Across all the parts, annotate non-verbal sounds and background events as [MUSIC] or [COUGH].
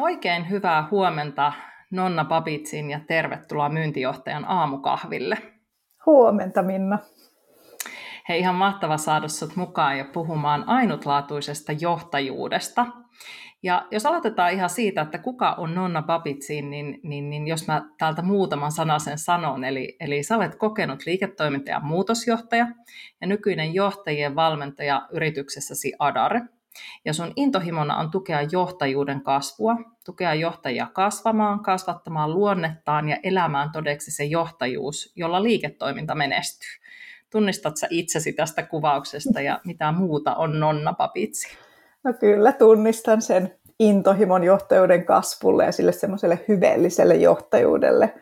Oikein hyvää huomenta Nonna Babitsin ja tervetuloa myyntijohtajan aamukahville. Huomenta Minna. Hei, ihan mahtava saada sinut mukaan ja puhumaan ainutlaatuisesta johtajuudesta. Ja jos aloitetaan ihan siitä, että kuka on Nonna Babitsin, niin, niin, niin jos mä täältä muutaman sanasen sanon, eli, eli sä olet kokenut liiketoiminta- ja muutosjohtaja ja nykyinen johtajien valmentaja yrityksessäsi Adare. Ja sun intohimona on tukea johtajuuden kasvua, tukea johtajia kasvamaan, kasvattamaan luonnettaan ja elämään todeksi se johtajuus, jolla liiketoiminta menestyy. Tunnistat sä itsesi tästä kuvauksesta ja mitä muuta on Nonna Papitsi? No kyllä, tunnistan sen intohimon johtajuuden kasvulle ja sille semmoiselle hyveelliselle johtajuudelle.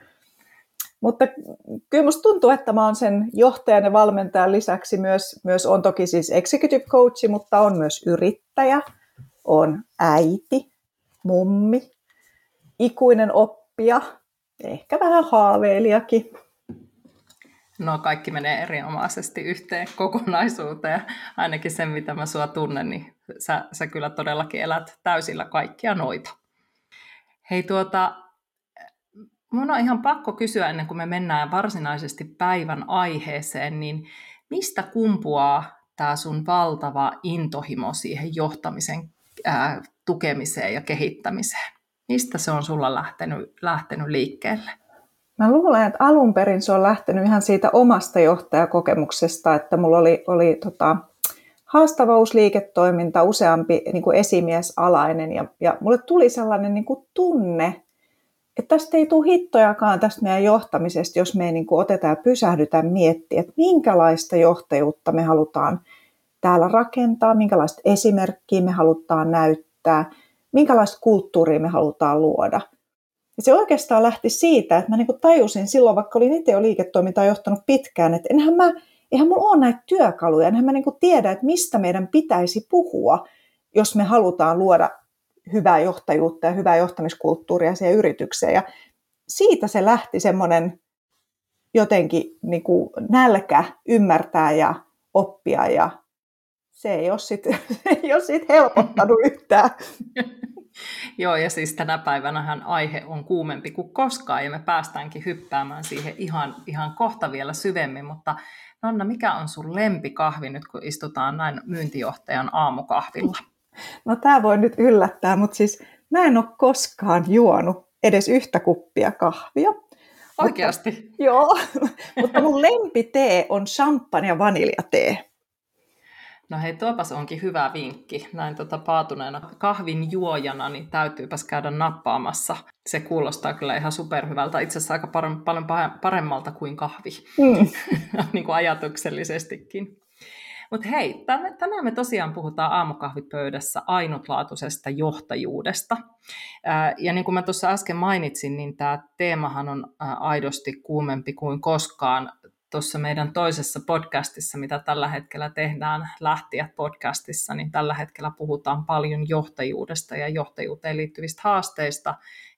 Mutta kyllä musta tuntuu, että mä oon sen johtajan ja valmentajan lisäksi myös, myös on toki siis executive coach, mutta on myös yrittäjä, on äiti, mummi, ikuinen oppija, ehkä vähän haaveilijakin. No kaikki menee erinomaisesti yhteen kokonaisuuteen. Ainakin sen, mitä mä sua tunnen, niin sä, sä kyllä todellakin elät täysillä kaikkia noita. Hei tuota, mun on ihan pakko kysyä ennen kuin me mennään varsinaisesti päivän aiheeseen, niin mistä kumpuaa tämä sun valtava intohimo siihen johtamisen ää, tukemiseen ja kehittämiseen? Mistä se on sulla lähtenyt, lähtenyt liikkeelle? Mä luulen, että alun perin se on lähtenyt ihan siitä omasta johtajakokemuksesta, että mulla oli, oli tota, haastava uusi liiketoiminta, useampi niin kuin esimiesalainen ja, ja mulle tuli sellainen niin kuin tunne, että tästä ei tule hittojakaan tästä meidän johtamisesta, jos me ei niin kuin otetaan ja pysähdytään miettiä, että minkälaista johtajuutta me halutaan täällä rakentaa, minkälaista esimerkkiä me halutaan näyttää, minkälaista kulttuuria me halutaan luoda – ja se oikeastaan lähti siitä, että mä niin tajusin silloin, vaikka olin itse jo liiketoimintaa johtanut pitkään, että enhän mä, eihän mulla ole näitä työkaluja, enhän mä niin tiedä, että mistä meidän pitäisi puhua, jos me halutaan luoda hyvää johtajuutta ja hyvää johtamiskulttuuria siihen yritykseen. Ja siitä se lähti semmoinen jotenkin niin kuin nälkä ymmärtää ja oppia ja se ei ole sitten [LAUGHS] sit helpottanut yhtään. [LAUGHS] Joo, ja siis tänä päivänä aihe on kuumempi kuin koskaan, ja me päästäänkin hyppäämään siihen ihan, ihan kohta vielä syvemmin, mutta Nonna, mikä on sun lempikahvi nyt, kun istutaan näin myyntijohtajan aamukahvilla? No tämä voi nyt yllättää, mutta siis mä en ole koskaan juonut edes yhtä kuppia kahvia. Oikeasti? Mutta, [LAUGHS] joo, mutta mun lempitee on champagne ja vaniljatee. No hei, tuopas onkin hyvä vinkki. Näin tota paatuneena kahvin juojana, niin täytyypäs käydä nappaamassa. Se kuulostaa kyllä ihan superhyvältä, itse asiassa aika par- paljon paremmalta kuin kahvi, mm. [LAUGHS] niin kuin ajatuksellisestikin. Mutta hei, tänään me tosiaan puhutaan aamukahvipöydässä ainutlaatuisesta johtajuudesta. Ja niin kuin mä tuossa äsken mainitsin, niin tämä teemahan on aidosti kuumempi kuin koskaan tuossa meidän toisessa podcastissa, mitä tällä hetkellä tehdään, Lähtijät podcastissa, niin tällä hetkellä puhutaan paljon johtajuudesta ja johtajuuteen liittyvistä haasteista,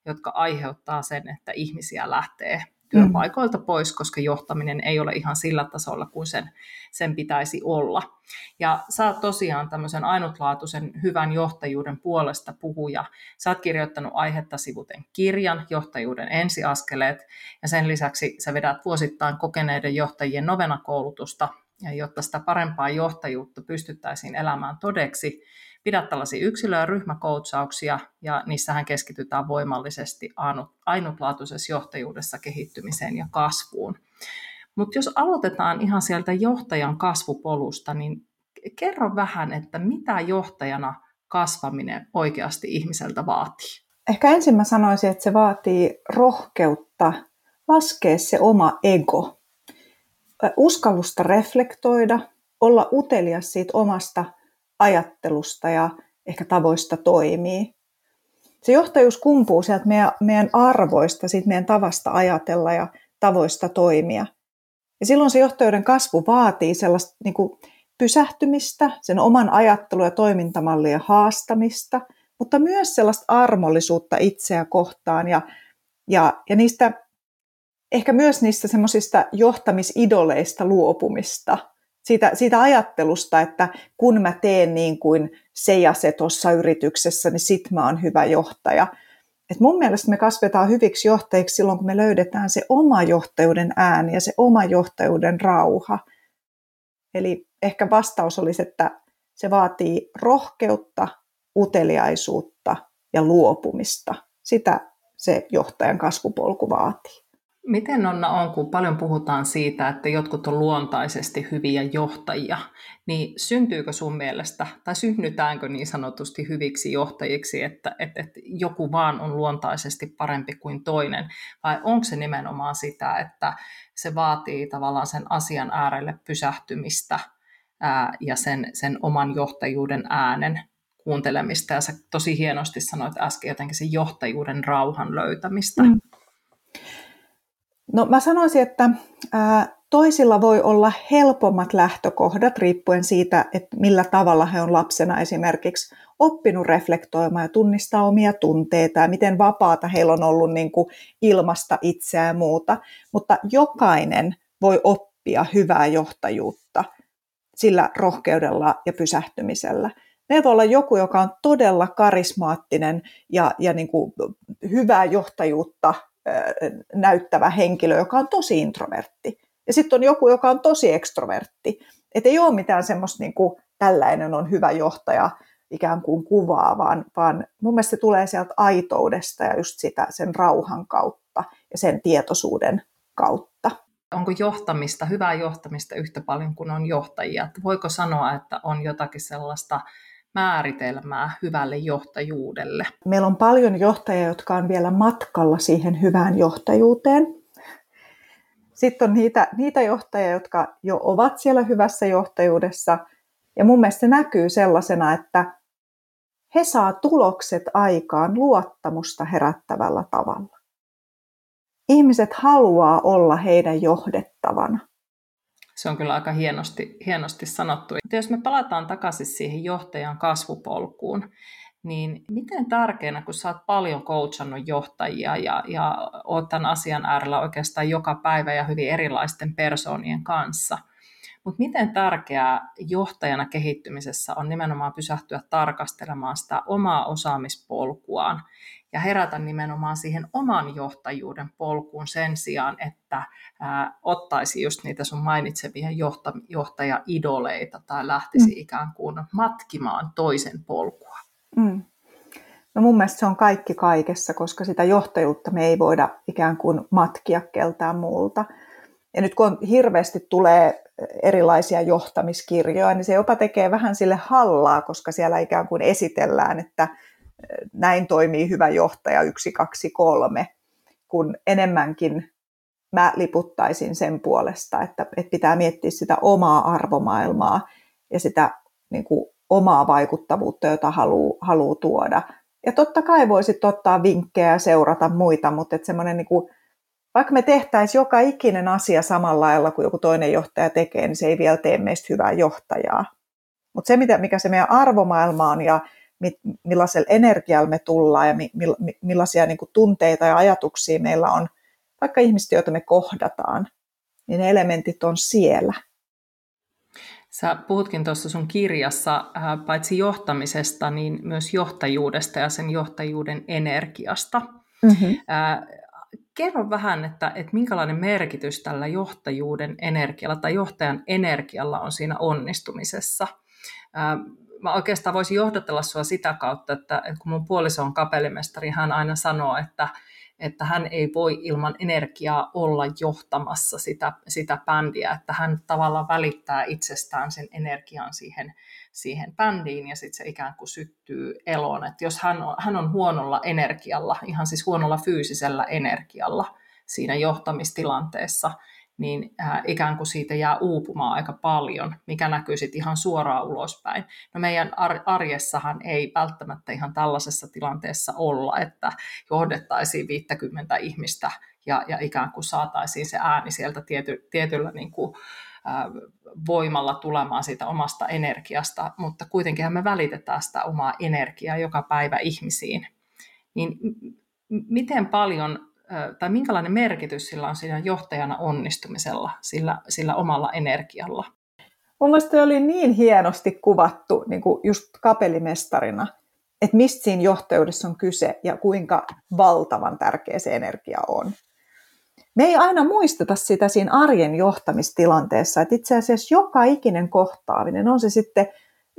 jotka aiheuttaa sen, että ihmisiä lähtee työpaikoilta pois, koska johtaminen ei ole ihan sillä tasolla kuin sen, sen pitäisi olla. Ja sä oot tosiaan tämmöisen ainutlaatuisen hyvän johtajuuden puolesta puhuja. Sä oot kirjoittanut aihetta sivuten kirjan, johtajuuden ensiaskeleet, ja sen lisäksi sä vedät vuosittain kokeneiden johtajien novena-koulutusta, ja jotta sitä parempaa johtajuutta pystyttäisiin elämään todeksi, pidät tällaisia yksilö- ja ryhmäkoutsauksia, ja niissähän keskitytään voimallisesti ainutlaatuisessa johtajuudessa kehittymiseen ja kasvuun. Mutta jos aloitetaan ihan sieltä johtajan kasvupolusta, niin kerro vähän, että mitä johtajana kasvaminen oikeasti ihmiseltä vaatii? Ehkä ensin mä sanoisin, että se vaatii rohkeutta laskea se oma ego, uskallusta reflektoida, olla utelias siitä omasta ajattelusta ja ehkä tavoista toimii. se johtajuus kumpuu sieltä meidän, meidän arvoista, siitä meidän tavasta ajatella ja tavoista toimia. Ja silloin se johtajuuden kasvu vaatii sellaista niin kuin pysähtymistä, sen oman ajattelu- ja toimintamallien haastamista, mutta myös sellaista armollisuutta itseä kohtaan ja, ja, ja niistä, ehkä myös niistä semmoisista johtamisidoleista luopumista. Siitä, siitä ajattelusta, että kun mä teen niin kuin se ja se tuossa yrityksessä, niin sit mä oon hyvä johtaja. Et mun mielestä me kasvetaan hyviksi johtajiksi silloin, kun me löydetään se oma johtajuuden ääni ja se oma johtajuuden rauha. Eli ehkä vastaus olisi, että se vaatii rohkeutta, uteliaisuutta ja luopumista. Sitä se johtajan kasvupolku vaatii. Miten Onna on, kun paljon puhutaan siitä, että jotkut on luontaisesti hyviä johtajia, niin syntyykö sun mielestä, tai synnytäänkö niin sanotusti hyviksi johtajiksi, että, että, että joku vaan on luontaisesti parempi kuin toinen, vai onko se nimenomaan sitä, että se vaatii tavallaan sen asian äärelle pysähtymistä ää, ja sen, sen oman johtajuuden äänen kuuntelemista, ja sä tosi hienosti sanoit äsken jotenkin sen johtajuuden rauhan löytämistä. Mm. No mä sanoisin, että toisilla voi olla helpommat lähtökohdat riippuen siitä, että millä tavalla he on lapsena esimerkiksi oppinut reflektoimaan ja tunnistaa omia tunteita ja miten vapaata heillä on ollut niin kuin ilmasta itseään ja muuta. Mutta jokainen voi oppia hyvää johtajuutta sillä rohkeudella ja pysähtymisellä. Meillä voi olla joku, joka on todella karismaattinen ja, ja niin kuin hyvää johtajuutta näyttävä henkilö, joka on tosi introvertti. Ja sitten on joku, joka on tosi ekstrovertti. Että ei ole mitään semmoista niin kuin, tällainen on hyvä johtaja ikään kuin kuvaa, vaan, vaan mun mielestä se tulee sieltä aitoudesta ja just sitä sen rauhan kautta ja sen tietoisuuden kautta. Onko johtamista, hyvää johtamista yhtä paljon kuin on johtajia? Voiko sanoa, että on jotakin sellaista määritelmää hyvälle johtajuudelle? Meillä on paljon johtajia, jotka on vielä matkalla siihen hyvään johtajuuteen. Sitten on niitä, niitä johtajia, jotka jo ovat siellä hyvässä johtajuudessa. Ja mun mielestä se näkyy sellaisena, että he saa tulokset aikaan luottamusta herättävällä tavalla. Ihmiset haluaa olla heidän johdettavana. Se on kyllä aika hienosti, hienosti sanottu. Että jos me palataan takaisin siihen johtajan kasvupolkuun, niin miten tärkeänä, kun sä oot paljon coachannut johtajia ja, ja oot tämän asian äärellä oikeastaan joka päivä ja hyvin erilaisten persoonien kanssa, mutta miten tärkeää johtajana kehittymisessä on nimenomaan pysähtyä tarkastelemaan sitä omaa osaamispolkuaan ja herätä nimenomaan siihen oman johtajuuden polkuun sen sijaan, että ää, ottaisi just niitä sun mainitsevia johta, johtajaidoleita tai lähtisi mm. ikään kuin matkimaan toisen polkua. Mm. No mun mielestä se on kaikki kaikessa, koska sitä johtajuutta me ei voida ikään kuin matkia keltään muulta. Ja nyt kun on, hirveästi tulee erilaisia johtamiskirjoja, niin se jopa tekee vähän sille hallaa, koska siellä ikään kuin esitellään, että näin toimii hyvä johtaja yksi, kaksi, kolme, kun enemmänkin mä liputtaisin sen puolesta, että, että pitää miettiä sitä omaa arvomaailmaa ja sitä niin kuin, omaa vaikuttavuutta, jota haluaa, haluaa tuoda. Ja totta kai voisit ottaa vinkkejä ja seurata muita, mutta että semmoinen niin kuin, vaikka me tehtäisiin joka ikinen asia samalla lailla kuin joku toinen johtaja tekee, niin se ei vielä tee meistä hyvää johtajaa. Mutta se, mikä se meidän arvomaailma on ja millaisella energialla me tullaan ja millaisia niin kuin tunteita ja ajatuksia meillä on, vaikka ihmiset, joita me kohdataan, niin ne elementit on siellä. Sä puhutkin tuossa sun kirjassa äh, paitsi johtamisesta, niin myös johtajuudesta ja sen johtajuuden energiasta. Mm-hmm. Äh, kerro vähän, että, että minkälainen merkitys tällä johtajuuden energialla tai johtajan energialla on siinä onnistumisessa. Äh, mä oikeastaan voisin johdatella sua sitä kautta, että, että kun mun puoliso on kapellimestari, hän aina sanoo, että, että hän ei voi ilman energiaa olla johtamassa sitä, sitä bändiä, että hän tavallaan välittää itsestään sen energian siihen, siihen bändiin ja sitten se ikään kuin syttyy eloon. Että jos hän on, hän on huonolla energialla, ihan siis huonolla fyysisellä energialla siinä johtamistilanteessa, niin äh, ikään kuin siitä jää uupumaan aika paljon, mikä näkyy sitten ihan suoraan ulospäin. No meidän arjessahan ei välttämättä ihan tällaisessa tilanteessa olla, että johdettaisiin 50 ihmistä ja, ja ikään kuin saataisiin se ääni sieltä tiety, tietyllä niin kuin, äh, voimalla tulemaan siitä omasta energiasta, mutta kuitenkin me välitetään sitä omaa energiaa joka päivä ihmisiin. Niin miten paljon tai minkälainen merkitys sillä on siinä johtajana onnistumisella, sillä, sillä omalla energialla? Mun mielestä oli niin hienosti kuvattu niin kuin just kapellimestarina, että mistä siinä johtajuudessa on kyse ja kuinka valtavan tärkeä se energia on. Me ei aina muisteta sitä siinä arjen johtamistilanteessa, että itse asiassa joka ikinen kohtaaminen, on se sitten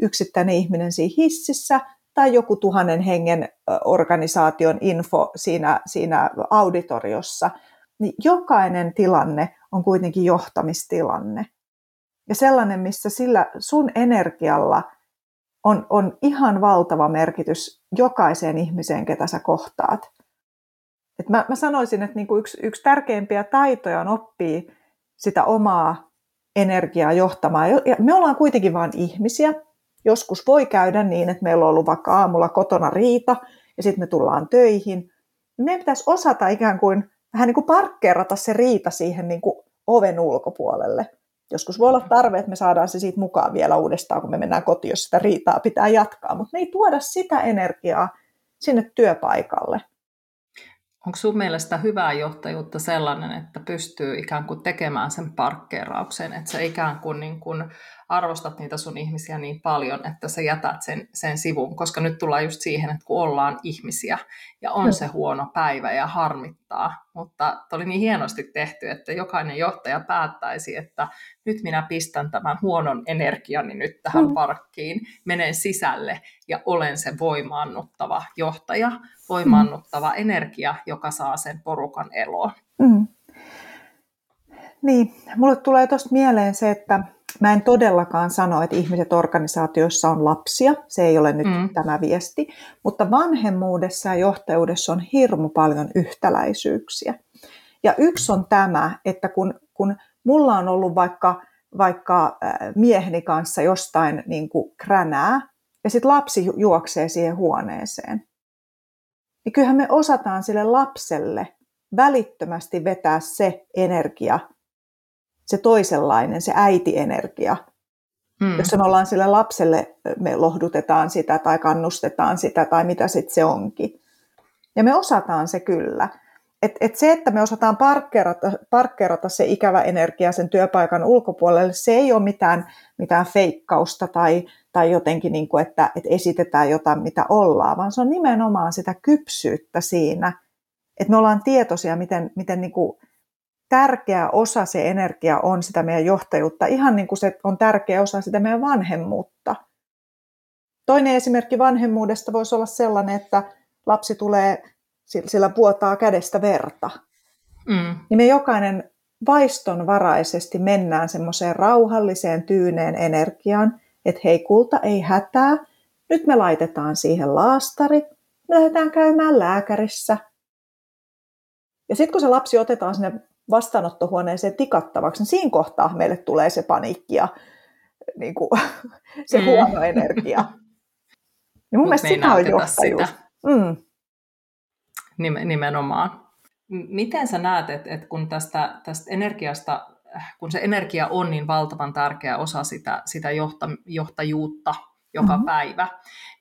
yksittäinen ihminen siinä hississä tai joku tuhannen hengen organisaation info siinä, siinä auditoriossa, niin jokainen tilanne on kuitenkin johtamistilanne. Ja sellainen, missä sillä sun energialla on, on ihan valtava merkitys jokaiseen ihmiseen, ketä sä kohtaat. Et mä, mä sanoisin, että niinku yksi, yksi tärkeimpiä taitoja on oppia sitä omaa energiaa johtamaan. Ja me ollaan kuitenkin vain ihmisiä, Joskus voi käydä niin, että meillä on ollut vaikka aamulla kotona riita ja sitten me tullaan töihin. Meidän pitäisi osata ikään kuin vähän niin kuin parkkeerata se riita siihen niin kuin oven ulkopuolelle. Joskus voi olla tarve, että me saadaan se siitä mukaan vielä uudestaan, kun me mennään kotiin, jos sitä riitaa pitää jatkaa. Mutta me ei tuoda sitä energiaa sinne työpaikalle. Onko sun mielestä hyvää johtajuutta sellainen, että pystyy ikään kuin tekemään sen parkkeerauksen, että se ikään kuin, niin kuin arvostat niitä sun ihmisiä niin paljon, että sä jätät sen, sen sivun, koska nyt tullaan just siihen, että kun ollaan ihmisiä ja on se huono päivä ja harmittaa, mutta oli niin hienosti tehty, että jokainen johtaja päättäisi, että nyt minä pistän tämän huonon energiani nyt tähän mm. parkkiin, menen sisälle ja olen se voimaannuttava johtaja, voimaannuttava mm. energia, joka saa sen porukan eloon. Mm. Niin, mulle tulee tuosta mieleen se, että Mä en todellakaan sano, että ihmiset organisaatioissa on lapsia, se ei ole nyt mm. tämä viesti, mutta vanhemmuudessa ja johtajuudessa on hirmu paljon yhtäläisyyksiä. Ja yksi on tämä, että kun, kun mulla on ollut vaikka, vaikka mieheni kanssa jostain niin kuin kränää, ja sitten lapsi juoksee siihen huoneeseen, niin kyllähän me osataan sille lapselle välittömästi vetää se energia se toisenlainen, se äitienergia, mm. jossa me ollaan sille lapselle, me lohdutetaan sitä tai kannustetaan sitä tai mitä sitten se onkin. Ja me osataan se kyllä. Et, et se, että me osataan parkkeerata, parkkeerata se ikävä energia sen työpaikan ulkopuolelle, se ei ole mitään, mitään feikkausta tai, tai jotenkin, niin kuin, että, että esitetään jotain, mitä ollaan, vaan se on nimenomaan sitä kypsyyttä siinä, että me ollaan tietoisia, miten, miten niin kuin tärkeä osa se energia on sitä meidän johtajuutta, ihan niin kuin se on tärkeä osa sitä meidän vanhemmuutta. Toinen esimerkki vanhemmuudesta voisi olla sellainen, että lapsi tulee, sillä puotaa kädestä verta. Mm. Niin me jokainen vaistonvaraisesti mennään semmoiseen rauhalliseen, tyyneen energiaan, että hei kulta, ei hätää, nyt me laitetaan siihen laastari, me lähdetään käymään lääkärissä. Ja sitten kun se lapsi otetaan sinne vastaanottohuoneeseen tikattavaksi, niin siinä kohtaa meille tulee se paniikki ja niin kuin, [LAUGHS] se mm. huono energia. Niin mun mielestä sitä on johtajuus. Sitä. Mm. Nimenomaan. Miten sä näet, että, että kun tästä, tästä energiasta, kun se energia on niin valtavan tärkeä osa sitä, sitä johta, johtajuutta, joka mm-hmm. päivä,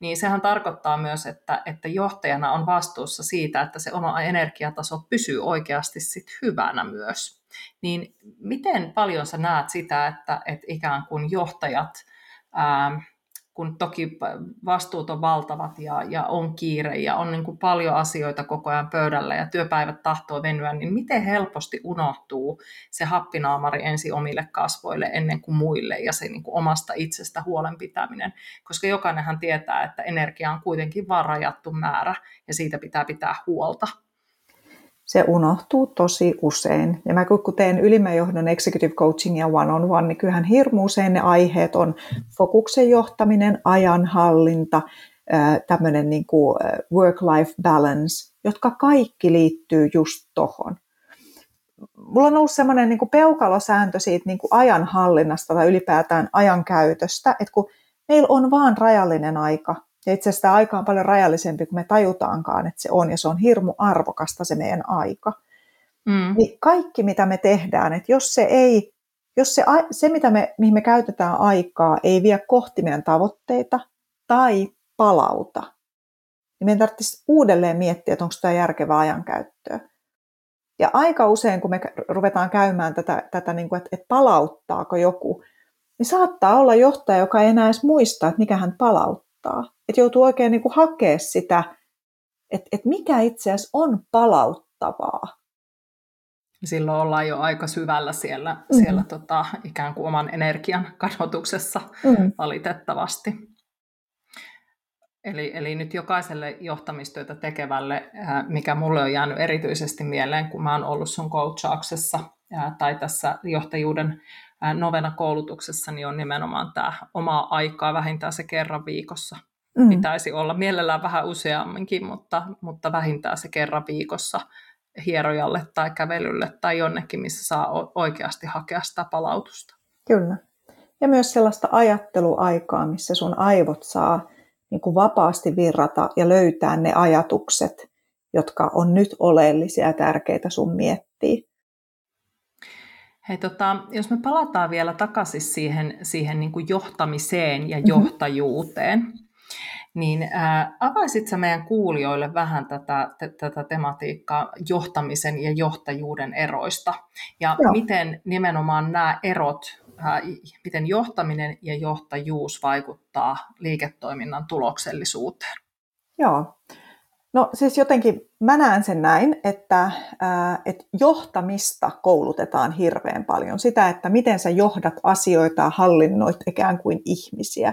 niin sehän tarkoittaa myös, että, että johtajana on vastuussa siitä, että se oma energiataso pysyy oikeasti sit hyvänä myös. Niin miten paljon sä näet sitä, että, että ikään kuin johtajat ää, kun toki vastuut on valtavat ja, ja on kiire ja on niin kuin paljon asioita koko ajan pöydällä ja työpäivät tahtoo venyä, niin miten helposti unohtuu se happinaamari ensi omille kasvoille ennen kuin muille ja se niin kuin omasta itsestä huolen pitäminen, koska jokainenhan tietää, että energia on kuitenkin vain rajattu määrä ja siitä pitää pitää huolta se unohtuu tosi usein. Ja mä kun teen ylimmän johdon executive coachingia one-on-one, niin kyllähän hirmu usein ne aiheet on fokuksen johtaminen, ajanhallinta, tämmöinen niin kuin work-life balance, jotka kaikki liittyy just tohon. mulla on ollut semmoinen niin peukalosääntö siitä niin kuin ajanhallinnasta tai ylipäätään ajan käytöstä, että kun meillä on vaan rajallinen aika, ja itse asiassa tämä aika on paljon rajallisempi kuin me tajutaankaan, että se on, ja se on hirmu arvokasta se meidän aika. Mm. Niin kaikki, mitä me tehdään, että jos se ei, jos se, se mitä me, mihin me käytetään aikaa, ei vie kohti meidän tavoitteita tai palauta, niin meidän tarvitsisi uudelleen miettiä, että onko tämä järkevää ajankäyttöä. Ja aika usein, kun me ruvetaan käymään tätä, tätä niin kuin, että, että palauttaako joku, niin saattaa olla johtaja, joka ei enää edes muista, että mikä hän palauttaa. Että joutuu oikein niin kuin hakea sitä, että, että mikä itse asiassa on palauttavaa. Silloin ollaan jo aika syvällä siellä, mm-hmm. siellä tota, ikään kuin oman energian kadotuksessa mm-hmm. valitettavasti. Eli, eli nyt jokaiselle johtamistyötä tekevälle, mikä mulle on jäänyt erityisesti mieleen, kun mä oon ollut sun coachauksessa tai tässä johtajuuden novena koulutuksessa, niin on nimenomaan tämä omaa aikaa vähintään se kerran viikossa. Mm. Pitäisi olla mielellään vähän useamminkin, mutta, mutta vähintään se kerran viikossa hierojalle tai kävelylle tai jonnekin, missä saa oikeasti hakea sitä palautusta. Kyllä. Ja myös sellaista ajatteluaikaa, missä sun aivot saa niin kuin vapaasti virrata ja löytää ne ajatukset, jotka on nyt oleellisia ja tärkeitä sun miettiä. Hei, tota, jos me palataan vielä takaisin siihen, siihen niin kuin johtamiseen ja mhm. johtajuuteen, mm-hmm. niin ää, avaisit sä meidän kuulijoille vähän tätä, t- tätä tematiikkaa johtamisen ja johtajuuden eroista, ja Joo. miten nimenomaan nämä erot miten johtaminen ja johtajuus vaikuttaa liiketoiminnan tuloksellisuuteen? Joo. No siis jotenkin mä näen sen näin, että, että johtamista koulutetaan hirveän paljon. Sitä, että miten sä johdat asioita ja hallinnoit ikään kuin ihmisiä.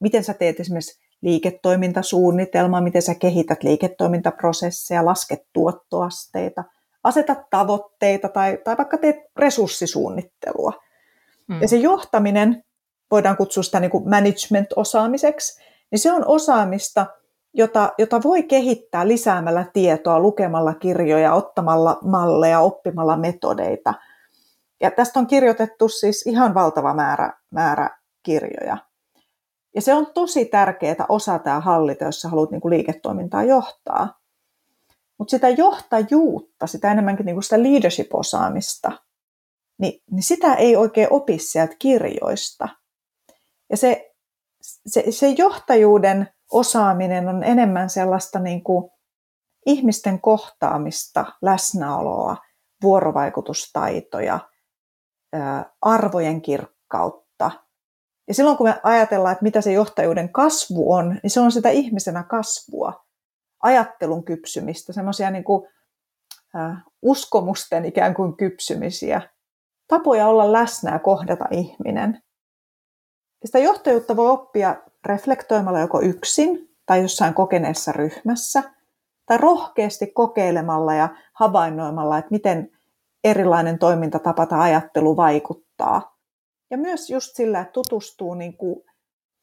Miten sä teet esimerkiksi liiketoimintasuunnitelmaa, miten sä kehität liiketoimintaprosesseja, lasket tuottoasteita, asetat tavoitteita tai, tai vaikka teet resurssisuunnittelua. Mm. Ja se johtaminen, voidaan kutsua sitä niin kuin management-osaamiseksi, niin se on osaamista, jota, jota voi kehittää lisäämällä tietoa, lukemalla kirjoja, ottamalla malleja, oppimalla metodeita. Ja tästä on kirjoitettu siis ihan valtava määrä, määrä kirjoja. Ja se on tosi tärkeää osa tämä hallita, jos sä haluat niin kuin liiketoimintaa johtaa. Mutta sitä johtajuutta, sitä enemmänkin niin kuin sitä leadership-osaamista, niin, niin sitä ei oikein opi sieltä kirjoista. Ja se, se, se johtajuuden osaaminen on enemmän sellaista niin kuin ihmisten kohtaamista, läsnäoloa, vuorovaikutustaitoja, arvojen kirkkautta. Ja silloin kun me ajatellaan, että mitä se johtajuuden kasvu on, niin se on sitä ihmisenä kasvua, ajattelun kypsymistä, semmoisia niin kuin, uskomusten ikään kuin kypsymisiä, tapoja olla läsnä ja kohdata ihminen. Ja sitä johtajuutta voi oppia reflektoimalla joko yksin tai jossain kokeneessa ryhmässä, tai rohkeasti kokeilemalla ja havainnoimalla, että miten erilainen toimintatapa tai ajattelu vaikuttaa. Ja myös just sillä, että tutustuu, niin kuin,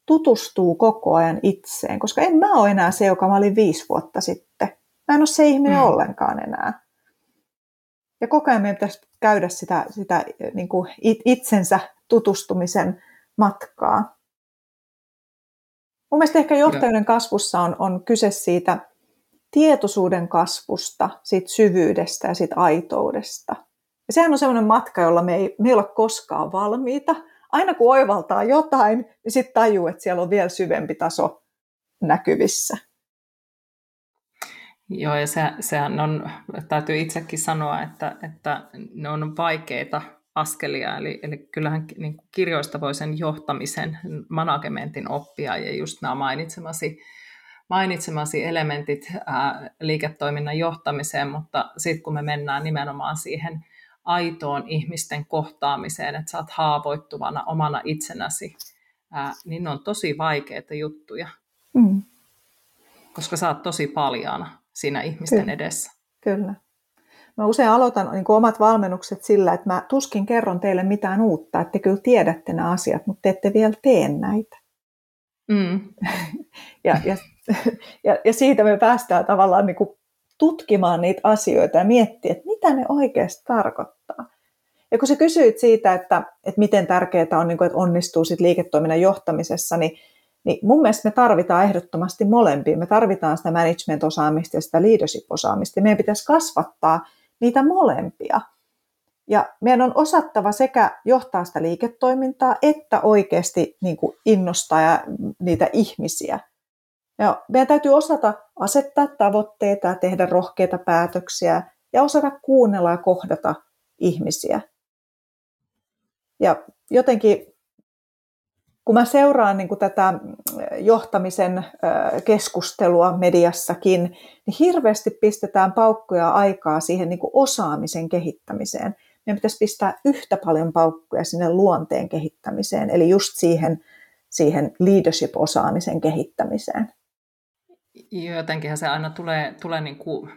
tutustuu koko ajan itseen, koska en mä ole enää se, joka mä olin viisi vuotta sitten. Mä en ole se ihminen mm. ollenkaan enää. Ja koko ajan meidän pitäisi käydä sitä, sitä niin kuin itsensä tutustumisen matkaa. Mun mielestä ehkä johtajuuden kasvussa on, on kyse siitä tietoisuuden kasvusta, siitä syvyydestä ja siitä aitoudesta. Ja sehän on sellainen matka, jolla me ei, me ei ole koskaan valmiita. Aina kun oivaltaa jotain, niin sitten tajuu, että siellä on vielä syvempi taso näkyvissä. Joo, ja se, sehän on, täytyy itsekin sanoa, että, että ne on vaikeita askelia, eli, eli kyllähän niin kirjoista voi sen johtamisen, managementin oppia, ja just nämä mainitsemasi, mainitsemasi elementit ää, liiketoiminnan johtamiseen, mutta sitten kun me mennään nimenomaan siihen aitoon ihmisten kohtaamiseen, että sä oot haavoittuvana omana itsenäsi, ää, niin ne on tosi vaikeita juttuja, mm. koska sä oot tosi paljaana siinä ihmisten Kyllä. edessä. Kyllä. Mä usein aloitan niin omat valmennukset sillä, että mä tuskin kerron teille mitään uutta, että te kyllä tiedätte nämä asiat, mutta te ette vielä tee näitä. Mm. [LAUGHS] ja, ja, ja, ja siitä me päästään tavallaan niin kuin tutkimaan niitä asioita ja miettiä, että mitä ne oikeasti tarkoittaa. Ja kun sä kysyit siitä, että, että miten tärkeää on, niin kuin, että onnistuu sit liiketoiminnan johtamisessa, niin, niin mun mielestä me tarvitaan ehdottomasti molempia. Me tarvitaan sitä management-osaamista ja sitä leadership-osaamista. Meidän pitäisi kasvattaa niitä molempia. Ja meidän on osattava sekä johtaa sitä liiketoimintaa, että oikeasti niin kuin innostaa ja niitä ihmisiä. Ja meidän täytyy osata asettaa tavoitteita ja tehdä rohkeita päätöksiä ja osata kuunnella ja kohdata ihmisiä. Ja jotenkin, kun mä seuraan niin kuin tätä johtamisen keskustelua mediassakin, niin hirveästi pistetään paukkuja aikaa siihen niin kuin osaamisen kehittämiseen. Meidän pitäisi pistää yhtä paljon paukkuja sinne luonteen kehittämiseen, eli just siihen, siihen leadership-osaamisen kehittämiseen. Jotenkinhan se aina tulee, tulee niin kuin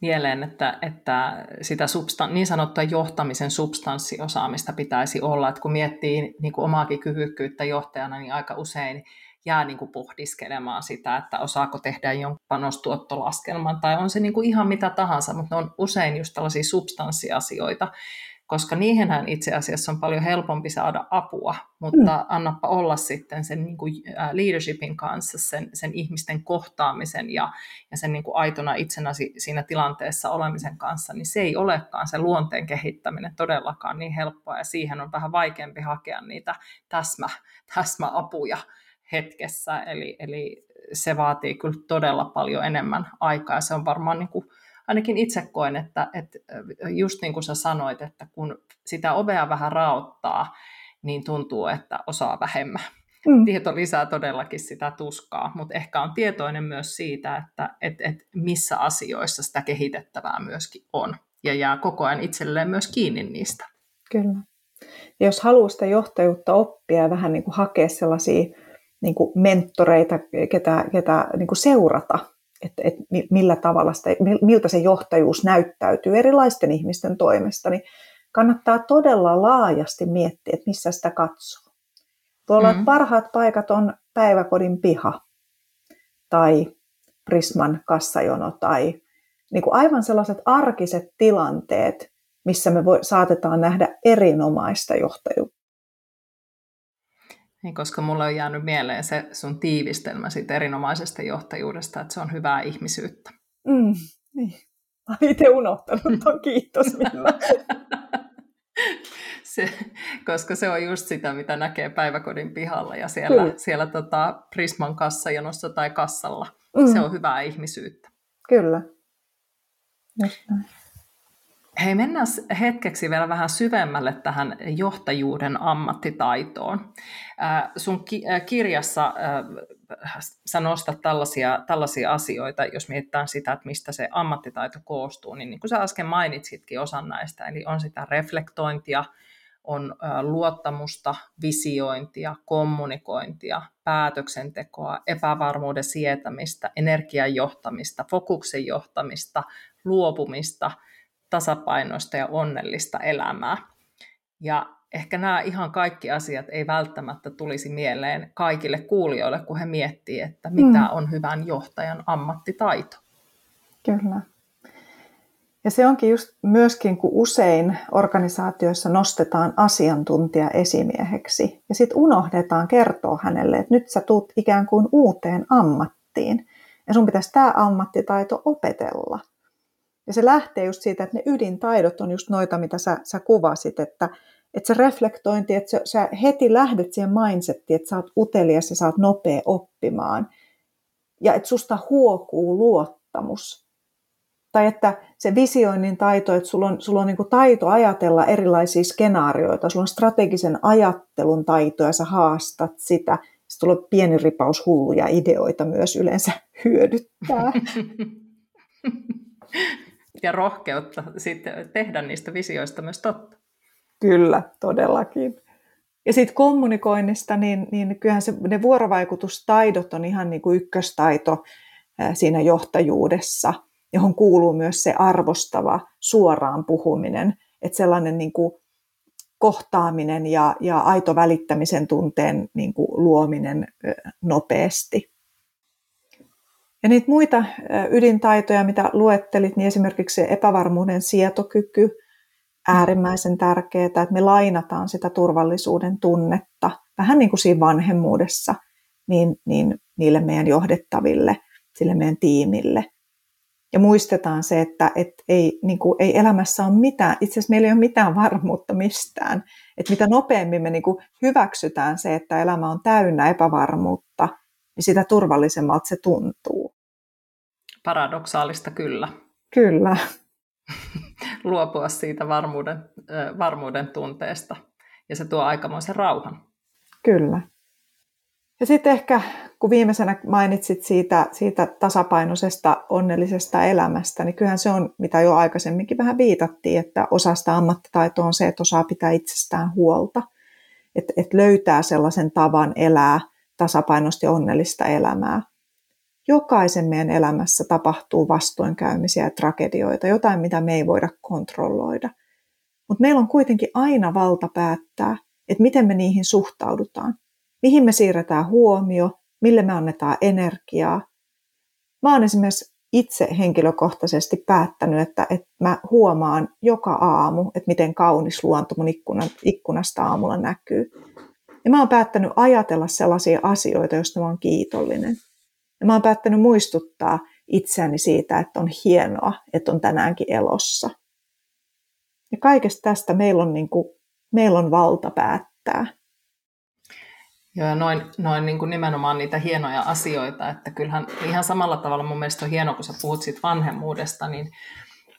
mieleen, että, että sitä substan- niin sanottua johtamisen substanssiosaamista pitäisi olla, että kun miettii niin kuin omaakin kyvykkyyttä johtajana, niin aika usein jää niin kuin pohdiskelemaan sitä, että osaako tehdä jonkun panostuottolaskelman, tai on se niin kuin ihan mitä tahansa, mutta ne on usein just tällaisia substanssiasioita, koska niihinhän itse asiassa on paljon helpompi saada apua, mutta mm. annappa olla sitten sen niin kuin leadershipin kanssa, sen, sen ihmisten kohtaamisen ja, ja sen niin kuin aitona itsenä siinä tilanteessa olemisen kanssa, niin se ei olekaan se luonteen kehittäminen todellakaan niin helppoa, ja siihen on vähän vaikeampi hakea niitä täsmä, täsmäapuja hetkessä, eli, eli se vaatii kyllä todella paljon enemmän aikaa, ja se on varmaan niin kuin ainakin itse koen, että, että just niin kuin sä sanoit, että kun sitä ovea vähän raottaa, niin tuntuu, että osaa vähemmän. Mm. Tieto lisää todellakin sitä tuskaa, mutta ehkä on tietoinen myös siitä, että et, et missä asioissa sitä kehitettävää myöskin on. Ja jää koko ajan itselleen myös kiinni niistä. Kyllä. Ja jos haluaa sitä johtajuutta oppia ja vähän niin kuin hakea sellaisia niin kuin mentoreita, ketä, ketä niin kuin seurata, että, että millä tavalla sitä, miltä se johtajuus näyttäytyy erilaisten ihmisten toimesta, niin kannattaa todella laajasti miettiä, että missä sitä katsoo. Tuolla mm. parhaat paikat on päiväkodin piha tai Prisman kassajono tai niin kuin aivan sellaiset arkiset tilanteet, missä me voi, saatetaan nähdä erinomaista johtajuutta. Niin, koska mulle on jäänyt mieleen se sun tiivistelmä siitä erinomaisesta johtajuudesta, että se on hyvää ihmisyyttä. Mm, niin. Olen itse unohtanut tuon, kiitos Minna. [LAUGHS] se, koska se on just sitä, mitä näkee päiväkodin pihalla ja siellä, Kyllä. siellä tota Prisman kassajonossa tai kassalla. Mm. Se on hyvää ihmisyyttä. Kyllä. Just näin. Hei, mennään hetkeksi vielä vähän syvemmälle tähän johtajuuden ammattitaitoon. sun kirjassa sä nostat tällaisia, tällaisia asioita, jos mietitään sitä, että mistä se ammattitaito koostuu, niin niin kuin sä äsken mainitsitkin osan näistä, eli on sitä reflektointia, on luottamusta, visiointia, kommunikointia, päätöksentekoa, epävarmuuden sietämistä, energian johtamista, fokuksen johtamista, luopumista – tasapainoista ja onnellista elämää. Ja ehkä nämä ihan kaikki asiat ei välttämättä tulisi mieleen kaikille kuulijoille, kun he miettii, että mitä mm. on hyvän johtajan ammattitaito. Kyllä. Ja se onkin just myöskin, kun usein organisaatioissa nostetaan asiantuntija esimieheksi ja sitten unohdetaan kertoa hänelle, että nyt sä tuut ikään kuin uuteen ammattiin ja sun pitäisi tämä ammattitaito opetella. Ja se lähtee just siitä, että ne ydintaidot on just noita, mitä sä, sä kuvasit, että, että se reflektointi, että sä, sä heti lähdet siihen mindsettiin, että sä oot utelias ja sä oot nopea oppimaan. Ja että susta huokuu luottamus. Tai että se visioinnin taito, että sulla on, sulla on niin taito ajatella erilaisia skenaarioita, sulla on strategisen ajattelun taito ja sä haastat sitä. Sitten tulee pieni ripaus hulluja ideoita myös yleensä [LAUGHS] hyödyttää. [LAUGHS] ja rohkeutta sitten tehdä niistä visioista myös totta. Kyllä, todellakin. Ja sitten kommunikoinnista, niin, niin kyllähän se, ne vuorovaikutustaidot on ihan niin kuin ykköstaito siinä johtajuudessa, johon kuuluu myös se arvostava suoraan puhuminen, että sellainen niin kuin kohtaaminen ja, ja aito välittämisen tunteen niin kuin luominen nopeasti. Ja niitä muita ydintaitoja, mitä luettelit, niin esimerkiksi epävarmuuden sietokyky, äärimmäisen tärkeää, että me lainataan sitä turvallisuuden tunnetta, vähän niin kuin siinä vanhemmuudessa, niin, niin niille meidän johdettaville, sille meidän tiimille. Ja muistetaan se, että et ei, niin kuin, ei elämässä ole mitään, itse asiassa meillä ei ole mitään varmuutta mistään. Että mitä nopeammin me niin kuin hyväksytään se, että elämä on täynnä epävarmuutta, niin sitä turvallisemmalta se tuntuu. Paradoksaalista kyllä. Kyllä. [LAUGHS] Luopua siitä varmuuden, varmuuden tunteesta. Ja se tuo aikamoisen rauhan. Kyllä. Ja sitten ehkä, kun viimeisenä mainitsit siitä, siitä tasapainoisesta onnellisesta elämästä, niin kyllähän se on, mitä jo aikaisemminkin vähän viitattiin, että osa sitä ammattitaitoa on se, että osaa pitää itsestään huolta. Että et löytää sellaisen tavan elää tasapainoista ja onnellista elämää. Jokaisen meidän elämässä tapahtuu vastoinkäymisiä ja tragedioita, jotain mitä me ei voida kontrolloida. Mutta meillä on kuitenkin aina valta päättää, että miten me niihin suhtaudutaan mihin me siirretään huomio, mille me annetaan energiaa. Mä oon esimerkiksi itse henkilökohtaisesti päättänyt, että, että mä huomaan joka aamu, että miten kaunis luonto mun ikkunan, ikkunasta aamulla näkyy. Ja mä oon päättänyt ajatella sellaisia asioita, joista mä oon kiitollinen. Ja mä oon päättänyt muistuttaa itseäni siitä, että on hienoa, että on tänäänkin elossa. Ja kaikesta tästä meillä on, niin kuin, meillä on valta päättää. Joo, ja noin, noin niin kuin nimenomaan niitä hienoja asioita, että kyllähän ihan samalla tavalla mun mielestä on hieno, kun sä puhut siitä vanhemmuudesta, niin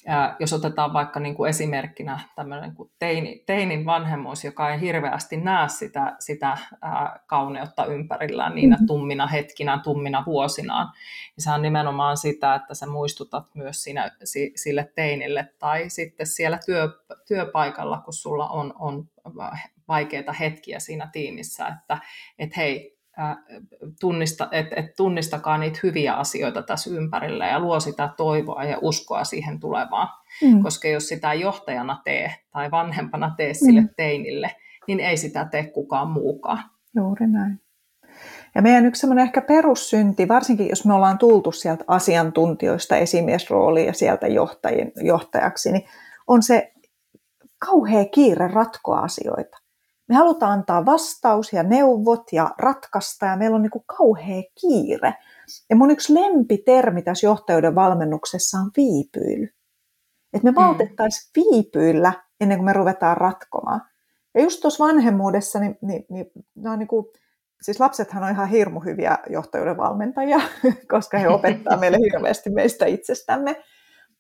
ää, jos otetaan vaikka niin kuin esimerkkinä tämmöinen kuin teini, teinin vanhemmuus, joka ei hirveästi näe sitä, sitä ää, kauneutta ympärillään niinä mm-hmm. tummina hetkinä, tummina vuosinaan, niin se on nimenomaan sitä, että sä muistutat myös siinä, sille teinille tai sitten siellä työ, työpaikalla, kun sulla on, on vaikeita hetkiä siinä tiimissä, että et hei, tunnista, et, et tunnistakaa niitä hyviä asioita tässä ympärillä ja luo sitä toivoa ja uskoa siihen tulevaan. Mm. Koska jos sitä johtajana tee tai vanhempana tee sille mm. teinille, niin ei sitä tee kukaan muukaan. Juuri näin. Ja meidän yksi semmoinen ehkä perussynti, varsinkin jos me ollaan tultu sieltä asiantuntijoista esimiesrooliin ja sieltä johtajin, johtajaksi, niin on se kauhea kiire ratkoa asioita. Me halutaan antaa vastaus ja neuvot ja ratkaista ja meillä on niin kuin kauhea kiire. Ja mun yksi lempitermi tässä johtajuuden valmennuksessa on viipyily. Että me valtettaisiin mm. viipyillä ennen kuin me ruvetaan ratkomaan. Ja just tuossa vanhemmuudessa, niin, niin, niin, on niin kuin, siis lapsethan on ihan hirmu hyviä johtajuuden valmentajia, [LAUGHS] koska he opettaa meille [LAUGHS] hirveästi meistä itsestämme.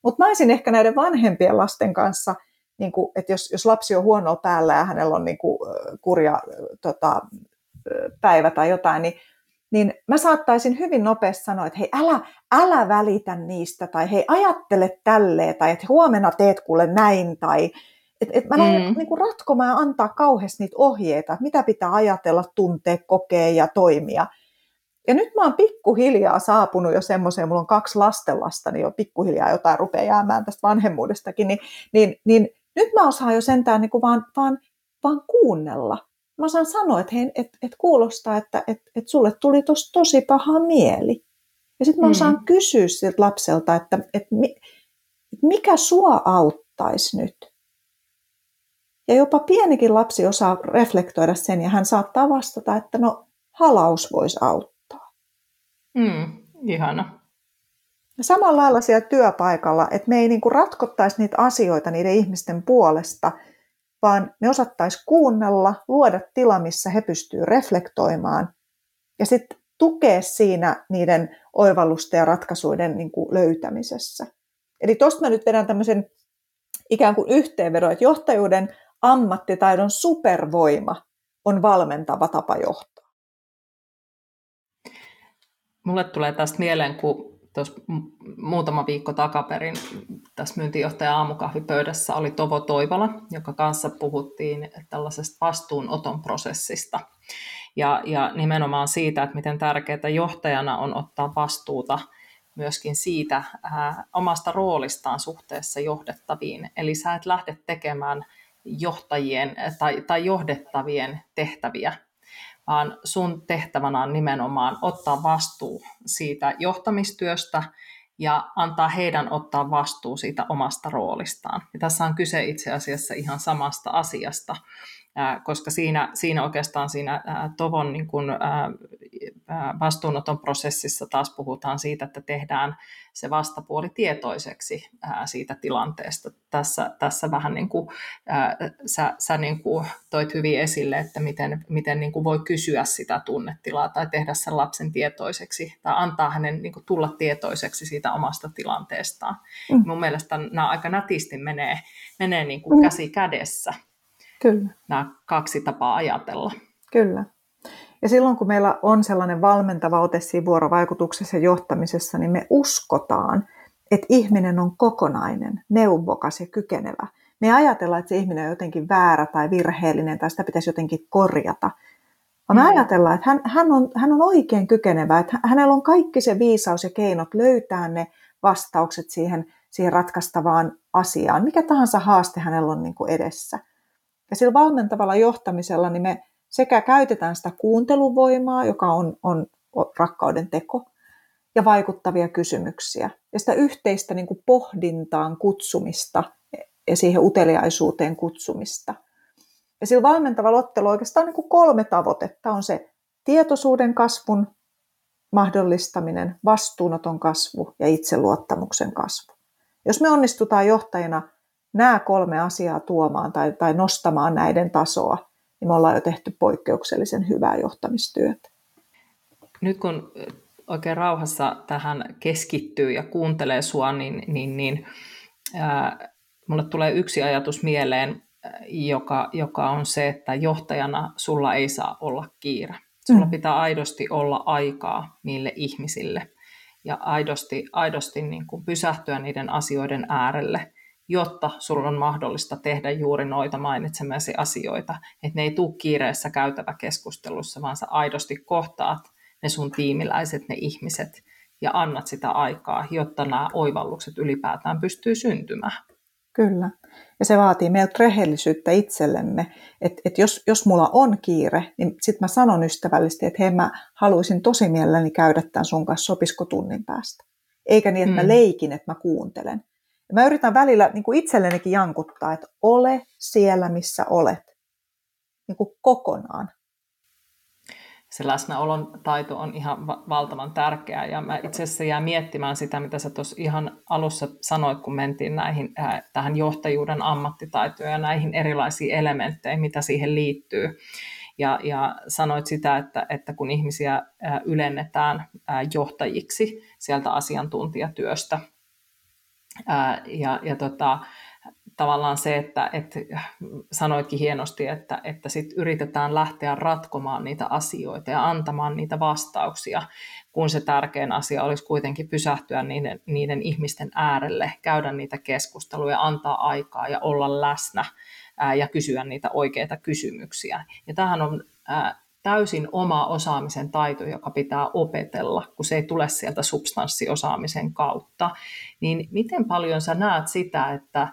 Mutta mä olisin ehkä näiden vanhempien lasten kanssa – niin kuin, että jos, jos lapsi on huonoa päällä ja hänellä on niin kuin, kurja tota, päivä tai jotain, niin, niin mä saattaisin hyvin nopeasti sanoa, että hei, älä, älä välitä niistä, tai hei, ajattele tälleen, tai että huomenna teet kuule näin, tai että et mä lähden mm. niin ratkomaan ja antaa kauheasti niitä ohjeita, että mitä pitää ajatella, tuntea, kokea ja toimia. Ja nyt mä oon pikkuhiljaa saapunut jo semmoiseen, mulla on kaksi lastenlasta, niin jo pikkuhiljaa jotain rupeaa jäämään tästä vanhemmuudestakin, niin, niin, niin nyt mä osaan jo sentään niin kuin vaan, vaan, vaan kuunnella. Mä osaan sanoa, että hei, et, et kuulostaa, että et, et sulle tuli tos tosi paha mieli. Ja sitten mä mm. osaan mm. kysyä siltä lapselta, että et, et mikä sua auttaisi nyt? Ja jopa pienikin lapsi osaa reflektoida sen ja hän saattaa vastata, että no halaus voisi auttaa. Mm, ihana. Ja samalla lailla siellä työpaikalla, että me ei niin kuin ratkottaisi niitä asioita niiden ihmisten puolesta, vaan me osattaisi kuunnella, luoda tila, missä he pystyvät reflektoimaan ja sitten tukea siinä niiden oivallusten ja ratkaisuiden niin kuin löytämisessä. Eli tuosta mä nyt vedän tämmöisen ikään kuin yhteenvedon, että johtajuuden ammattitaidon supervoima on valmentava tapa johtaa. Mulle tulee tästä mieleen, kun tuossa muutama viikko takaperin tässä myyntijohtaja aamukahvipöydässä oli Tovo Toivola, joka kanssa puhuttiin tällaisesta vastuunoton prosessista. Ja, ja nimenomaan siitä, että miten tärkeää johtajana on ottaa vastuuta myöskin siitä ää, omasta roolistaan suhteessa johdettaviin. Eli sä et lähde tekemään johtajien tai, tai johdettavien tehtäviä, vaan sun tehtävänä on nimenomaan ottaa vastuu siitä johtamistyöstä ja antaa heidän ottaa vastuu siitä omasta roolistaan. Ja tässä on kyse itse asiassa ihan samasta asiasta koska siinä, siinä oikeastaan siinä Tovon niin kuin, vastuunoton prosessissa taas puhutaan siitä, että tehdään se vastapuoli tietoiseksi siitä tilanteesta. Tässä, tässä vähän niin kuin, sä, sä niin kuin toit hyvin esille, että miten, miten niin kuin voi kysyä sitä tunnetilaa tai tehdä sen lapsen tietoiseksi tai antaa hänen niin kuin tulla tietoiseksi siitä omasta tilanteestaan. Mm. Mun mielestä nämä aika nätisti menee, menee niin kuin mm. käsi kädessä. Kyllä. nämä kaksi tapaa ajatella. Kyllä. Ja silloin kun meillä on sellainen valmentava ote siinä vuorovaikutuksessa ja johtamisessa, niin me uskotaan, että ihminen on kokonainen, neuvokas ja kykenevä. Me ajatellaan, että se ihminen on jotenkin väärä tai virheellinen tai sitä pitäisi jotenkin korjata. Vaan me mm. ajatellaan, että hän, hän, on, hän on oikein kykenevä, että hänellä on kaikki se viisaus ja keinot löytää ne vastaukset siihen, siihen ratkaistavaan asiaan. Mikä tahansa haaste hänellä on niin kuin edessä. Ja sillä valmentavalla johtamisella niin me sekä käytetään sitä kuunteluvoimaa, joka on, on rakkauden teko, ja vaikuttavia kysymyksiä. Ja sitä yhteistä niin kuin pohdintaan kutsumista ja siihen uteliaisuuteen kutsumista. Ja sillä valmentavalla ottelu oikeastaan niin kuin kolme tavoitetta. On se tietoisuuden kasvun mahdollistaminen, vastuunoton kasvu ja itseluottamuksen kasvu. Jos me onnistutaan johtajina nämä kolme asiaa tuomaan tai, tai nostamaan näiden tasoa, niin me ollaan jo tehty poikkeuksellisen hyvää johtamistyötä. Nyt kun oikein rauhassa tähän keskittyy ja kuuntelee sua, niin, niin, niin ää, mulle tulee yksi ajatus mieleen, joka, joka on se, että johtajana sulla ei saa olla kiire. Sulla mm. pitää aidosti olla aikaa niille ihmisille ja aidosti, aidosti niin kuin pysähtyä niiden asioiden äärelle jotta sulla on mahdollista tehdä juuri noita mainitsemasi asioita. Että ne ei tule kiireessä käytävä keskustelussa, vaan sä aidosti kohtaat ne sun tiimiläiset, ne ihmiset, ja annat sitä aikaa, jotta nämä oivallukset ylipäätään pystyy syntymään. Kyllä. Ja se vaatii meiltä rehellisyyttä itsellemme, että et jos, jos mulla on kiire, niin sitten mä sanon ystävällisesti, että hei mä haluaisin tosi mielelläni käydä tämän sun kanssa, sopisko tunnin päästä. Eikä niin, että mä mm. leikin, että mä kuuntelen. Ja mä yritän välillä niin kuin itsellenikin jankuttaa, että ole siellä, missä olet. Niin kuin kokonaan. Se läsnäolon taito on ihan valtavan tärkeää. Ja mä itse asiassa jään miettimään sitä, mitä sä tuossa ihan alussa sanoit, kun mentiin näihin, äh, tähän johtajuuden ammattitaitoon ja näihin erilaisiin elementteihin, mitä siihen liittyy. Ja, ja sanoit sitä, että, että kun ihmisiä äh, ylennetään äh, johtajiksi sieltä asiantuntijatyöstä, Ää, ja ja tota, tavallaan se, että että sanoitkin hienosti, että, että sit yritetään lähteä ratkomaan niitä asioita ja antamaan niitä vastauksia, kun se tärkein asia olisi kuitenkin pysähtyä niiden, niiden ihmisten äärelle, käydä niitä keskusteluja, antaa aikaa ja olla läsnä ää, ja kysyä niitä oikeita kysymyksiä. Ja tähän on ää, täysin oma osaamisen taito, joka pitää opetella, kun se ei tule sieltä substanssiosaamisen kautta, niin miten paljon sä näet sitä, että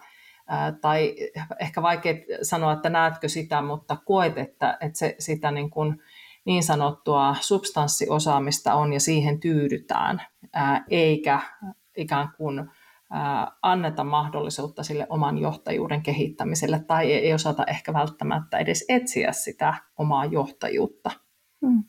tai ehkä vaikea sanoa, että näetkö sitä, mutta koet, että, että se, sitä niin, kuin niin sanottua substanssiosaamista on ja siihen tyydytään, eikä ikään kuin anneta mahdollisuutta sille oman johtajuuden kehittämiselle tai ei osata ehkä välttämättä edes etsiä sitä omaa johtajuutta. Hmm.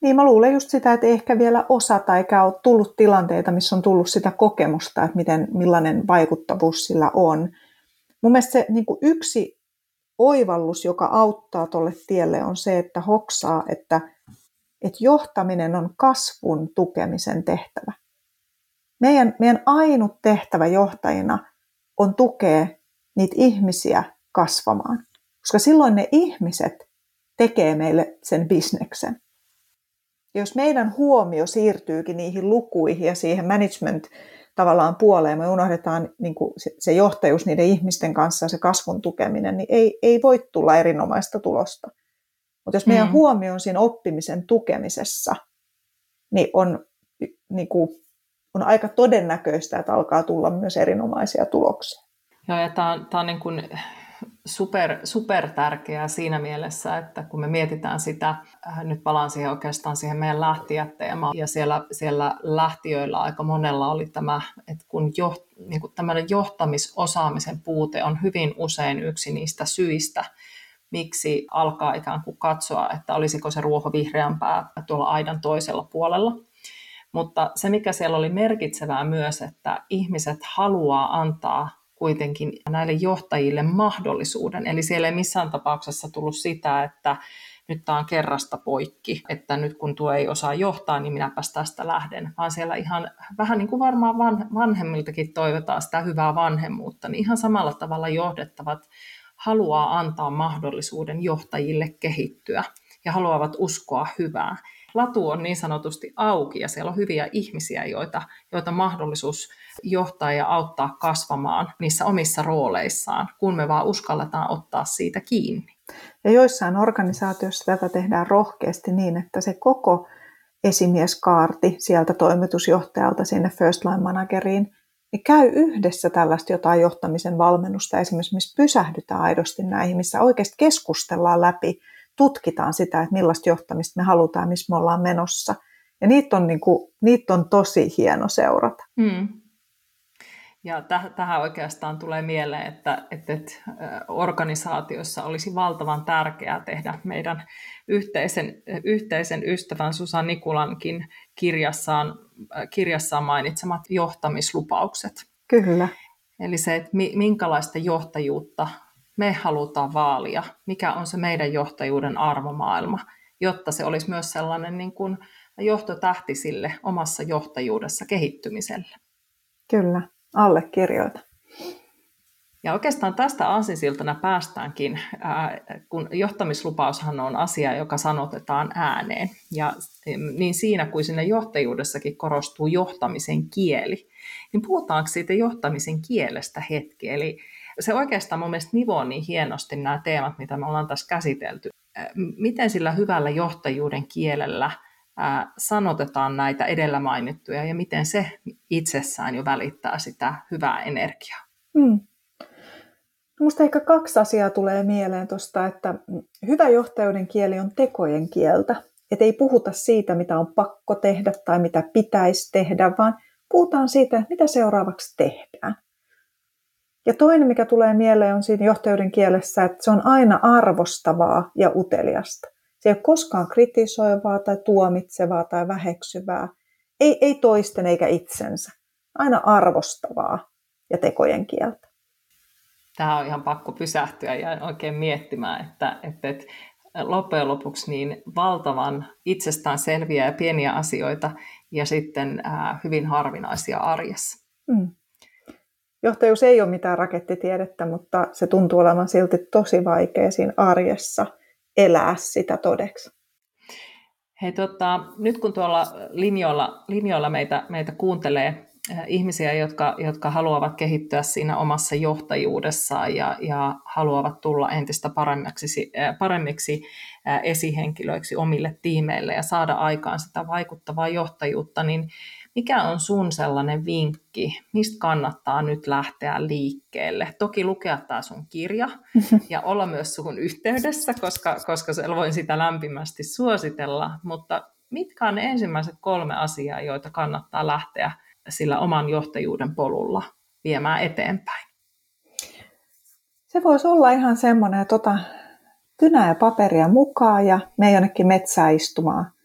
Niin mä luulen just sitä, että ehkä vielä osata eikä ole tullut tilanteita, missä on tullut sitä kokemusta, että miten, millainen vaikuttavuus sillä on. Mun mielestä se niin kuin yksi oivallus, joka auttaa tuolle tielle, on se, että hoksaa, että, että johtaminen on kasvun tukemisen tehtävä meidän, meidän ainut tehtävä johtajina on tukea niitä ihmisiä kasvamaan. Koska silloin ne ihmiset tekee meille sen bisneksen. Ja jos meidän huomio siirtyykin niihin lukuihin ja siihen management tavallaan puoleen, me unohdetaan niin kuin se johtajuus niiden ihmisten kanssa ja se kasvun tukeminen, niin ei, ei voi tulla erinomaista tulosta. Mutta jos meidän mm. huomio on siinä oppimisen tukemisessa, niin on niin kuin on aika todennäköistä, että alkaa tulla myös erinomaisia tuloksia. Joo, ja tämä on, tämä on niin kuin super, super tärkeää siinä mielessä, että kun me mietitään sitä, äh, nyt palaan siihen oikeastaan siihen meidän lähtijäteemaan, ja siellä, siellä lähtiöillä aika monella oli tämä, että kun jo, niin kuin tämmöinen johtamisosaamisen puute on hyvin usein yksi niistä syistä, miksi alkaa ikään kuin katsoa, että olisiko se ruoho vihreämpää tuolla aidan toisella puolella. Mutta se, mikä siellä oli merkitsevää myös, että ihmiset haluaa antaa kuitenkin näille johtajille mahdollisuuden. Eli siellä ei missään tapauksessa tullut sitä, että nyt tämä on kerrasta poikki, että nyt kun tuo ei osaa johtaa, niin minäpäs tästä lähden. Vaan siellä ihan vähän niin kuin varmaan vanhemmiltakin toivotaan sitä hyvää vanhemmuutta, niin ihan samalla tavalla johdettavat haluaa antaa mahdollisuuden johtajille kehittyä ja haluavat uskoa hyvää. Latu on niin sanotusti auki ja siellä on hyviä ihmisiä, joita, joita mahdollisuus johtaa ja auttaa kasvamaan niissä omissa rooleissaan, kun me vaan uskalletaan ottaa siitä kiinni. Ja joissain organisaatioissa tätä tehdään rohkeasti niin, että se koko esimieskaarti sieltä toimitusjohtajalta sinne first line manageriin, niin käy yhdessä tällaista jotain johtamisen valmennusta esimerkiksi, missä pysähdytään aidosti näihin, missä oikeasti keskustellaan läpi, tutkitaan sitä, että millaista johtamista me halutaan, missä me ollaan menossa. Ja niitä on, niin kuin, niitä on tosi hieno seurata. Hmm. Ja täh- tähän oikeastaan tulee mieleen, että, että, että organisaatiossa olisi valtavan tärkeää tehdä meidän yhteisen, yhteisen ystävän Susan Nikulankin kirjassaan, kirjassaan mainitsemat johtamislupaukset. Kyllä. Eli se, että minkälaista johtajuutta me halutaan vaalia, mikä on se meidän johtajuuden arvomaailma, jotta se olisi myös sellainen niin kuin johtotähti sille omassa johtajuudessa kehittymiselle. Kyllä allekirjoita. Ja oikeastaan tästä aasinsiltana päästäänkin, kun johtamislupaushan on asia, joka sanotetaan ääneen. Ja niin siinä kuin siinä johtajuudessakin korostuu johtamisen kieli, niin puhutaanko siitä johtamisen kielestä hetki? Eli se oikeastaan mun mielestä nivoo niin hienosti nämä teemat, mitä me ollaan tässä käsitelty. Miten sillä hyvällä johtajuuden kielellä – sanotetaan näitä edellä mainittuja ja miten se itsessään jo välittää sitä hyvää energiaa. Hmm. Minusta ehkä kaksi asiaa tulee mieleen tuosta, että hyvä johtajuuden kieli on tekojen kieltä. Että ei puhuta siitä, mitä on pakko tehdä tai mitä pitäisi tehdä, vaan puhutaan siitä, mitä seuraavaksi tehdään. Ja toinen, mikä tulee mieleen, on siinä johtajuuden kielessä, että se on aina arvostavaa ja uteliasta. Se ei ole koskaan kritisoivaa tai tuomitsevaa tai väheksyvää. Ei, ei toisten eikä itsensä. Aina arvostavaa ja tekojen kieltä. Tämä on ihan pakko pysähtyä ja oikein miettimään, että, että, että loppujen lopuksi niin valtavan itsestään selviä ja pieniä asioita ja sitten ää, hyvin harvinaisia arjessa. Mm. Johtajuus ei ole mitään rakettitiedettä, mutta se tuntuu olevan silti tosi vaikea siinä arjessa – elää sitä todeksi. Hei, tota, nyt kun tuolla linjoilla, linjoilla meitä, meitä kuuntelee äh, ihmisiä, jotka, jotka haluavat kehittyä siinä omassa johtajuudessaan ja, ja haluavat tulla entistä paremmiksi, äh, paremmiksi äh, esihenkilöiksi omille tiimeille ja saada aikaan sitä vaikuttavaa johtajuutta, niin mikä on sun sellainen vinkki, mistä kannattaa nyt lähteä liikkeelle? Toki lukea tämä sun kirja [LAUGHS] ja olla myös sun yhteydessä, koska, koska voin sitä lämpimästi suositella, mutta mitkä on ne ensimmäiset kolme asiaa, joita kannattaa lähteä sillä oman johtajuuden polulla viemään eteenpäin? Se voisi olla ihan semmoinen, että ota kynää ja paperia mukaan ja me jonnekin metsää istumaan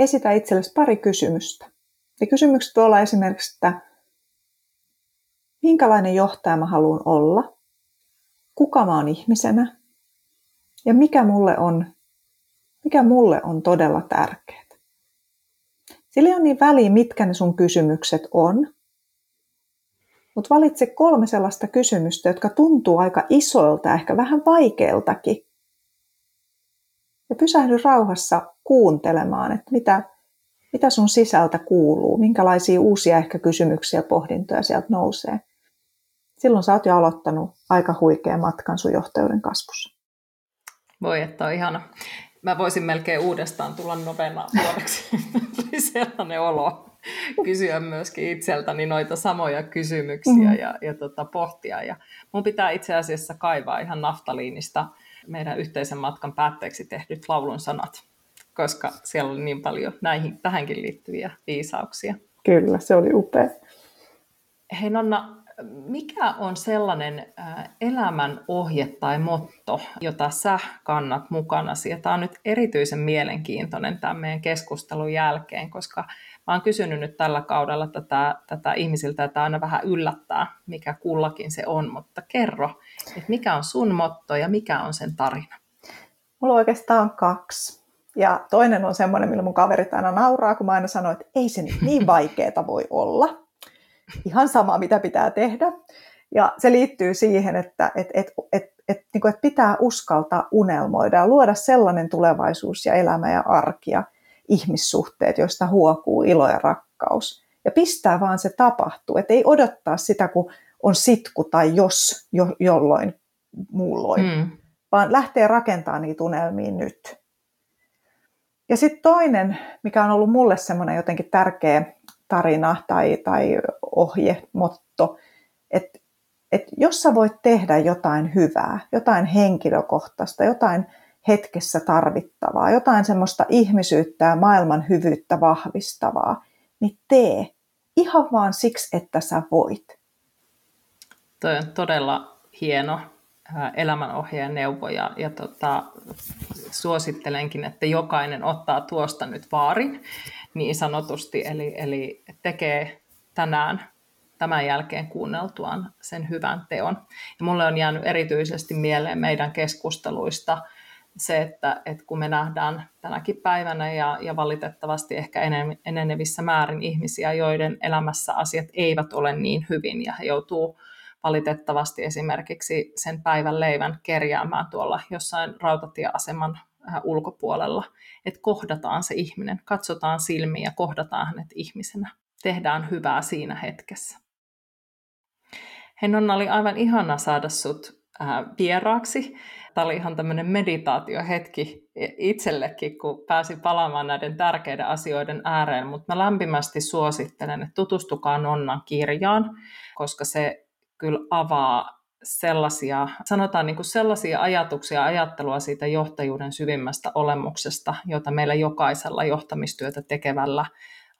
esitä itsellesi pari kysymystä. Ja kysymykset voi olla esimerkiksi, että minkälainen johtaja mä haluan olla, kuka mä oon ihmisenä ja mikä mulle on, mikä mulle on todella tärkeää. Sillä on niin väliä, mitkä ne sun kysymykset on, mutta valitse kolme sellaista kysymystä, jotka tuntuu aika isoilta ehkä vähän vaikeiltakin. Ja pysähdy rauhassa kuuntelemaan, että mitä, mitä sun sisältä kuuluu, minkälaisia uusia ehkä kysymyksiä ja pohdintoja sieltä nousee. Silloin sä oot jo aloittanut aika huikea matkan sun johtajuuden kasvussa. Voi, että on ihana. Mä voisin melkein uudestaan tulla nopeana vuodeksi. [LAUGHS] Tuli sellainen olo. kysyä myöskin itseltäni noita samoja kysymyksiä mm. ja, ja tota, pohtia. Ja mun pitää itse asiassa kaivaa ihan naftaliinista meidän yhteisen matkan päätteeksi tehdyt laulun sanat, koska siellä oli niin paljon näihin, tähänkin liittyviä viisauksia. Kyllä, se oli upea. Hei Nonna, mikä on sellainen elämän ohje tai motto, jota sä kannat mukana? Tämä on nyt erityisen mielenkiintoinen tämän meidän keskustelun jälkeen, koska mä oon kysynyt nyt tällä kaudella tätä, tätä ihmisiltä, että aina vähän yllättää, mikä kullakin se on, mutta kerro, että mikä on sun motto ja mikä on sen tarina? Mulla oikeastaan kaksi. Ja toinen on semmoinen, millä mun kaverit aina nauraa, kun mä aina sanon, että ei se niin vaikeeta voi olla ihan sama, mitä pitää tehdä. Ja se liittyy siihen, että et, et, et, et, niin kuin, että pitää uskaltaa unelmoida ja luoda sellainen tulevaisuus ja elämä ja arki ja ihmissuhteet, joista huokuu ilo ja rakkaus. Ja pistää vaan se tapahtuu, että ei odottaa sitä, kun on sitku tai jos jo, jolloin muulloin, mm. vaan lähtee rakentamaan niitä unelmia nyt. Ja sitten toinen, mikä on ollut mulle semmoinen jotenkin tärkeä tarina tai, tai ohje, motto, että et jos sä voit tehdä jotain hyvää, jotain henkilökohtaista, jotain hetkessä tarvittavaa, jotain semmoista ihmisyyttä ja maailman hyvyyttä vahvistavaa, niin tee ihan vaan siksi, että sä voit. Toi on todella hieno elämänohjeen neuvo ja, ja tota, suosittelenkin, että jokainen ottaa tuosta nyt vaarin niin sanotusti, eli, eli tekee tänään tämän jälkeen kuunneltuaan sen hyvän teon. Ja mulle on jäänyt erityisesti mieleen meidän keskusteluista se, että, että kun me nähdään tänäkin päivänä ja, ja valitettavasti ehkä enenevissä määrin ihmisiä, joiden elämässä asiat eivät ole niin hyvin ja he joutuu valitettavasti esimerkiksi sen päivän leivän kerjäämään tuolla jossain rautatieaseman äh, ulkopuolella, että kohdataan se ihminen, katsotaan silmiin ja kohdataan hänet ihmisenä. Tehdään hyvää siinä hetkessä. Hennon oli aivan ihana saada sut äh, vieraaksi. Tämä oli ihan tämmöinen meditaatiohetki itsellekin, kun pääsi palaamaan näiden tärkeiden asioiden ääreen, mutta mä lämpimästi suosittelen, että tutustukaa Nonnan kirjaan, koska se kyllä avaa sellaisia, sanotaan niin kuin sellaisia ajatuksia, ajattelua siitä johtajuuden syvimmästä olemuksesta, jota meillä jokaisella johtamistyötä tekevällä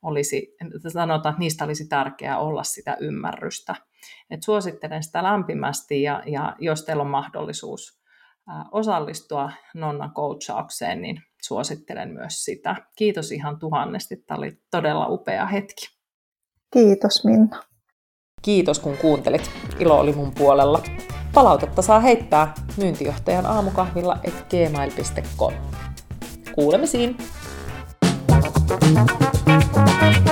olisi, sanotaan, että niistä olisi tärkeää olla sitä ymmärrystä. Et suosittelen sitä lämpimästi ja, ja jos teillä on mahdollisuus osallistua Nonnan coachaukseen, niin suosittelen myös sitä. Kiitos ihan tuhannesti, tämä oli todella upea hetki. Kiitos Minna. Kiitos kun kuuntelit. Ilo oli mun puolella. Palautetta saa heittää myyntijohtajan aamukahvilla et gmail.com. Kuulemisiin! Thank you.